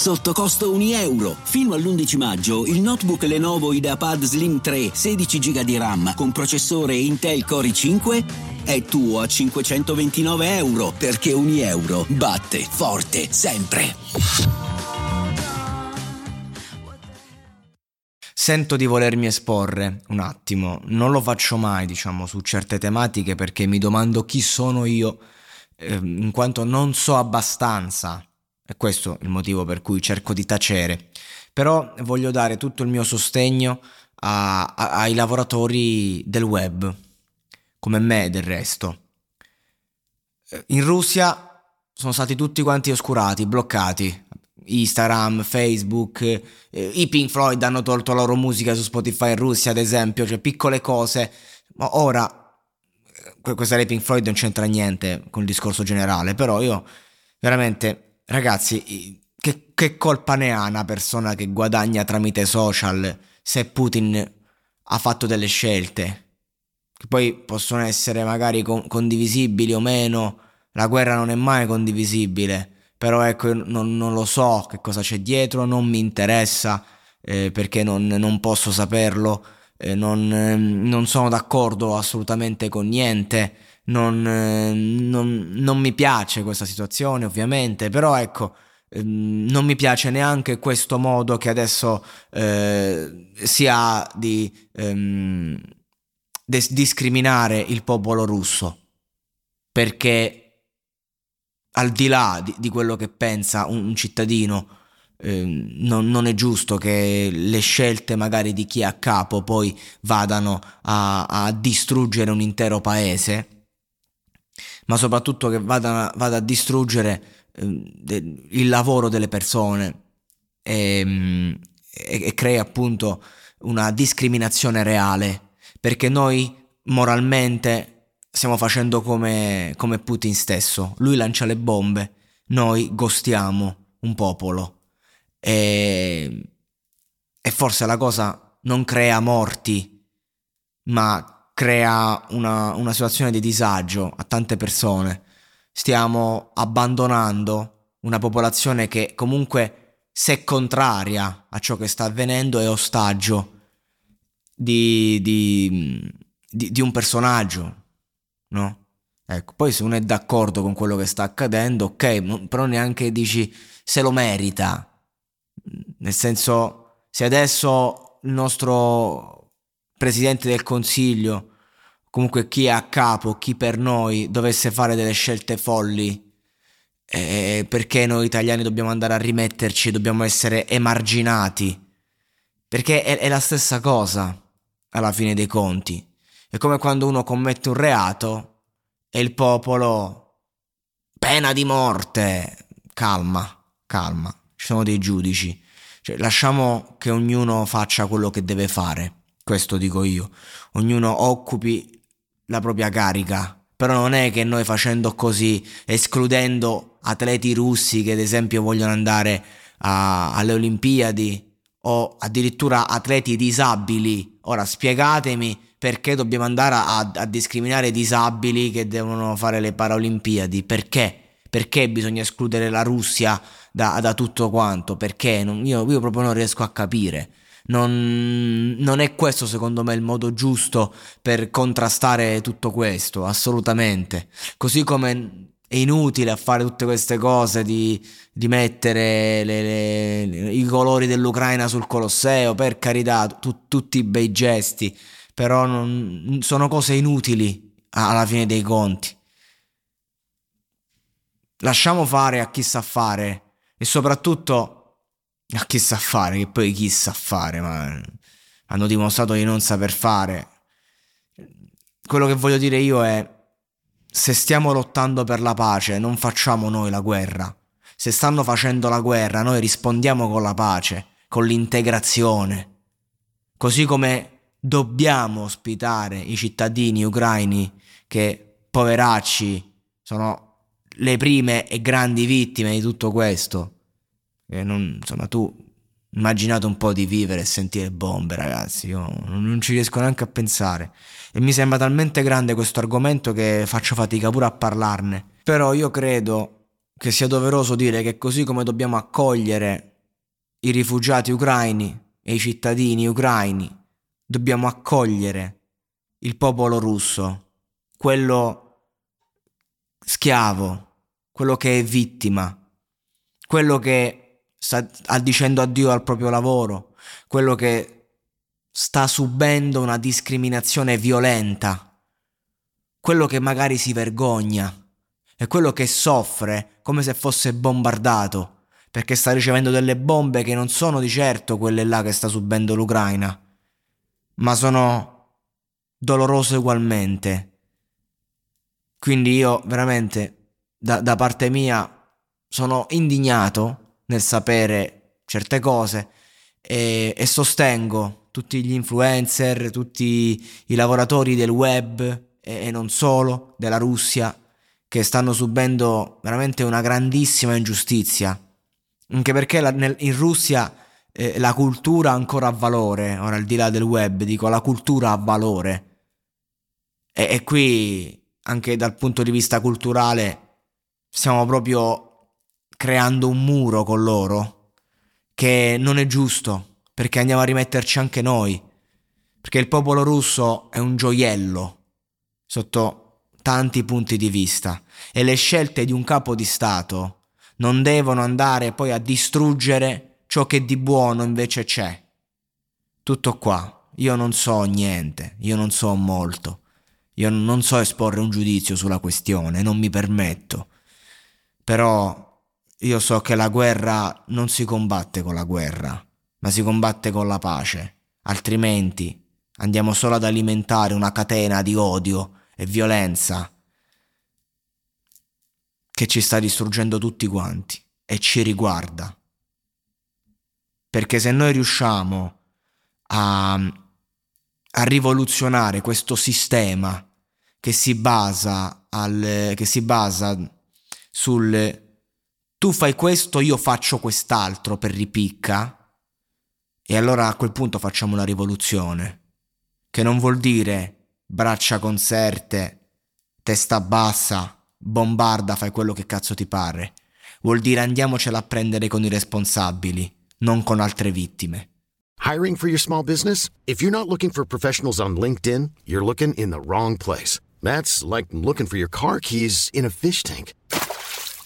Sotto costo 1 euro. Fino all'11 maggio il notebook Lenovo IdeaPad Slim 3 16 GB di RAM con processore Intel Core i5 è tuo a 529 euro perché 1 euro batte forte sempre. Sento di volermi esporre un attimo, non lo faccio mai, diciamo, su certe tematiche perché mi domando chi sono io, eh, in quanto non so abbastanza è questo il motivo per cui cerco di tacere. Però voglio dare tutto il mio sostegno a, a, ai lavoratori del web, come me del resto. Eh, in Russia sono stati tutti quanti oscurati, bloccati. Instagram, Facebook, eh, i Pink Floyd hanno tolto la loro musica su Spotify in Russia, ad esempio, cioè piccole cose. Ma ora, eh, questa dei Pink Floyd non c'entra niente con il discorso generale, però io veramente Ragazzi, che, che, colpa ne ha una persona che guadagna tramite social se Putin ha fatto delle scelte? Che poi possono essere magari con, condivisibili o meno, la guerra non è mai condivisibile, però ecco, non, non lo so che cosa c'è dietro, non mi interessa eh, perché non, non, posso saperlo, eh, non, eh, non sono d'accordo assolutamente con niente non, eh, non, non mi piace questa situazione ovviamente, però ecco, ehm, non mi piace neanche questo modo che adesso eh, si ha di ehm, des- discriminare il popolo russo, perché al di là di, di quello che pensa un, un cittadino, eh, non, non, è giusto che le scelte magari di chi è a capo poi vadano a, a distruggere un intero paese ma soprattutto che vada, vada a distruggere eh, il lavoro delle persone e, e, e crea appunto una discriminazione reale, perché noi moralmente stiamo facendo come, come Putin stesso, lui lancia le bombe, noi gostiamo un popolo. E, e forse la cosa non crea morti, ma crea una, una situazione di disagio a tante persone. Stiamo abbandonando una popolazione che comunque se contraria a ciò che sta avvenendo è ostaggio di, di, di, di un personaggio, no? Ecco, poi se uno è d'accordo con quello che sta accadendo, ok, però neanche dici se lo merita. Nel senso, se adesso il nostro presidente del consiglio comunque chi è a capo, chi per noi dovesse fare delle scelte folli, eh, perché noi italiani dobbiamo andare a rimetterci, dobbiamo essere emarginati, perché è, è la stessa cosa alla fine dei conti. È come quando uno commette un reato e il popolo pena di morte. Calma, calma, ci sono dei giudici. Cioè, lasciamo che ognuno faccia quello che deve fare, questo dico io. Ognuno occupi la propria carica. Però non è che noi facendo così, escludendo atleti russi che ad esempio vogliono andare a, alle Olimpiadi o addirittura atleti disabili, ora spiegatemi perché dobbiamo andare a, a discriminare i disabili che devono fare le Paralimpiadi, perché? Perché bisogna escludere la Russia da, da tutto quanto? Perché? Non, io, io proprio non riesco a capire. Non, non, è questo secondo me il modo giusto per contrastare tutto questo, assolutamente. Così come è inutile a fare tutte queste cose di, di mettere le, le, i colori dell'Ucraina sul Colosseo, per carità, tu, tutti i bei gesti, però non, sono cose inutili alla fine dei conti. Lasciamo fare a chi sa fare e soprattutto a chi sa fare, che poi chi sa fare, ma hanno dimostrato di non saper fare. Quello che voglio dire io è se stiamo lottando per la pace, non facciamo noi la guerra. Se stanno facendo la guerra, noi rispondiamo con la pace, con l'integrazione. Così come dobbiamo ospitare i cittadini ucraini che, poveracci, sono le prime e grandi vittime di tutto questo. E non, insomma, tu immaginate un po' di vivere e sentire bombe, ragazzi. Io non ci riesco neanche a pensare. E mi sembra talmente grande questo argomento che faccio fatica pure a parlarne. Però io credo che sia doveroso dire che così come dobbiamo accogliere i rifugiati ucraini e i cittadini ucraini, dobbiamo accogliere il popolo russo, quello schiavo, quello che è vittima, quello che sta dicendo addio al proprio lavoro, quello che sta subendo una discriminazione violenta, quello che magari si vergogna è quello che soffre come se fosse bombardato, perché sta ricevendo delle bombe che non sono di certo quelle là che sta subendo l'Ucraina, ma sono dolorose ugualmente. Quindi io veramente, da, da parte mia, sono indignato nel sapere certe cose e, e sostengo tutti gli influencer, tutti i lavoratori del web e, e non solo, della Russia, che stanno subendo veramente una grandissima ingiustizia. Anche perché la, nel, in Russia eh, la cultura ancora ha valore, ora al di là del web, dico la cultura ha valore. E, e qui, anche dal punto di vista culturale, stiamo proprio creando un muro con loro che non è giusto perché andiamo a rimetterci anche noi, perché il popolo russo è un gioiello sotto tanti punti di vista e le scelte di un capo di Stato non devono andare poi a distruggere ciò che di buono invece c'è. Tutto qua, io non so niente, io non so molto, io non so esporre un giudizio sulla questione, non mi permetto, però io so che la guerra non si combatte con la guerra ma si combatte con la pace, altrimenti andiamo solo ad alimentare una catena di odio e violenza che ci sta distruggendo tutti quanti e ci riguarda. Perché se noi riusciamo a, a rivoluzionare questo sistema che si basa, al, che si basa sul tu fai questo, io faccio quest'altro per ripicca, e allora a quel punto facciamo una rivoluzione, che non vuol dire braccia conserte, testa bassa, bombarda, fai quello che cazzo ti pare. Vuol dire andiamocela a prendere con i responsabili, non con altre vittime. Hiring for your small business? If you're not looking for professionals on LinkedIn, you're looking in the wrong place. That's like looking for your car keys in a fish tank.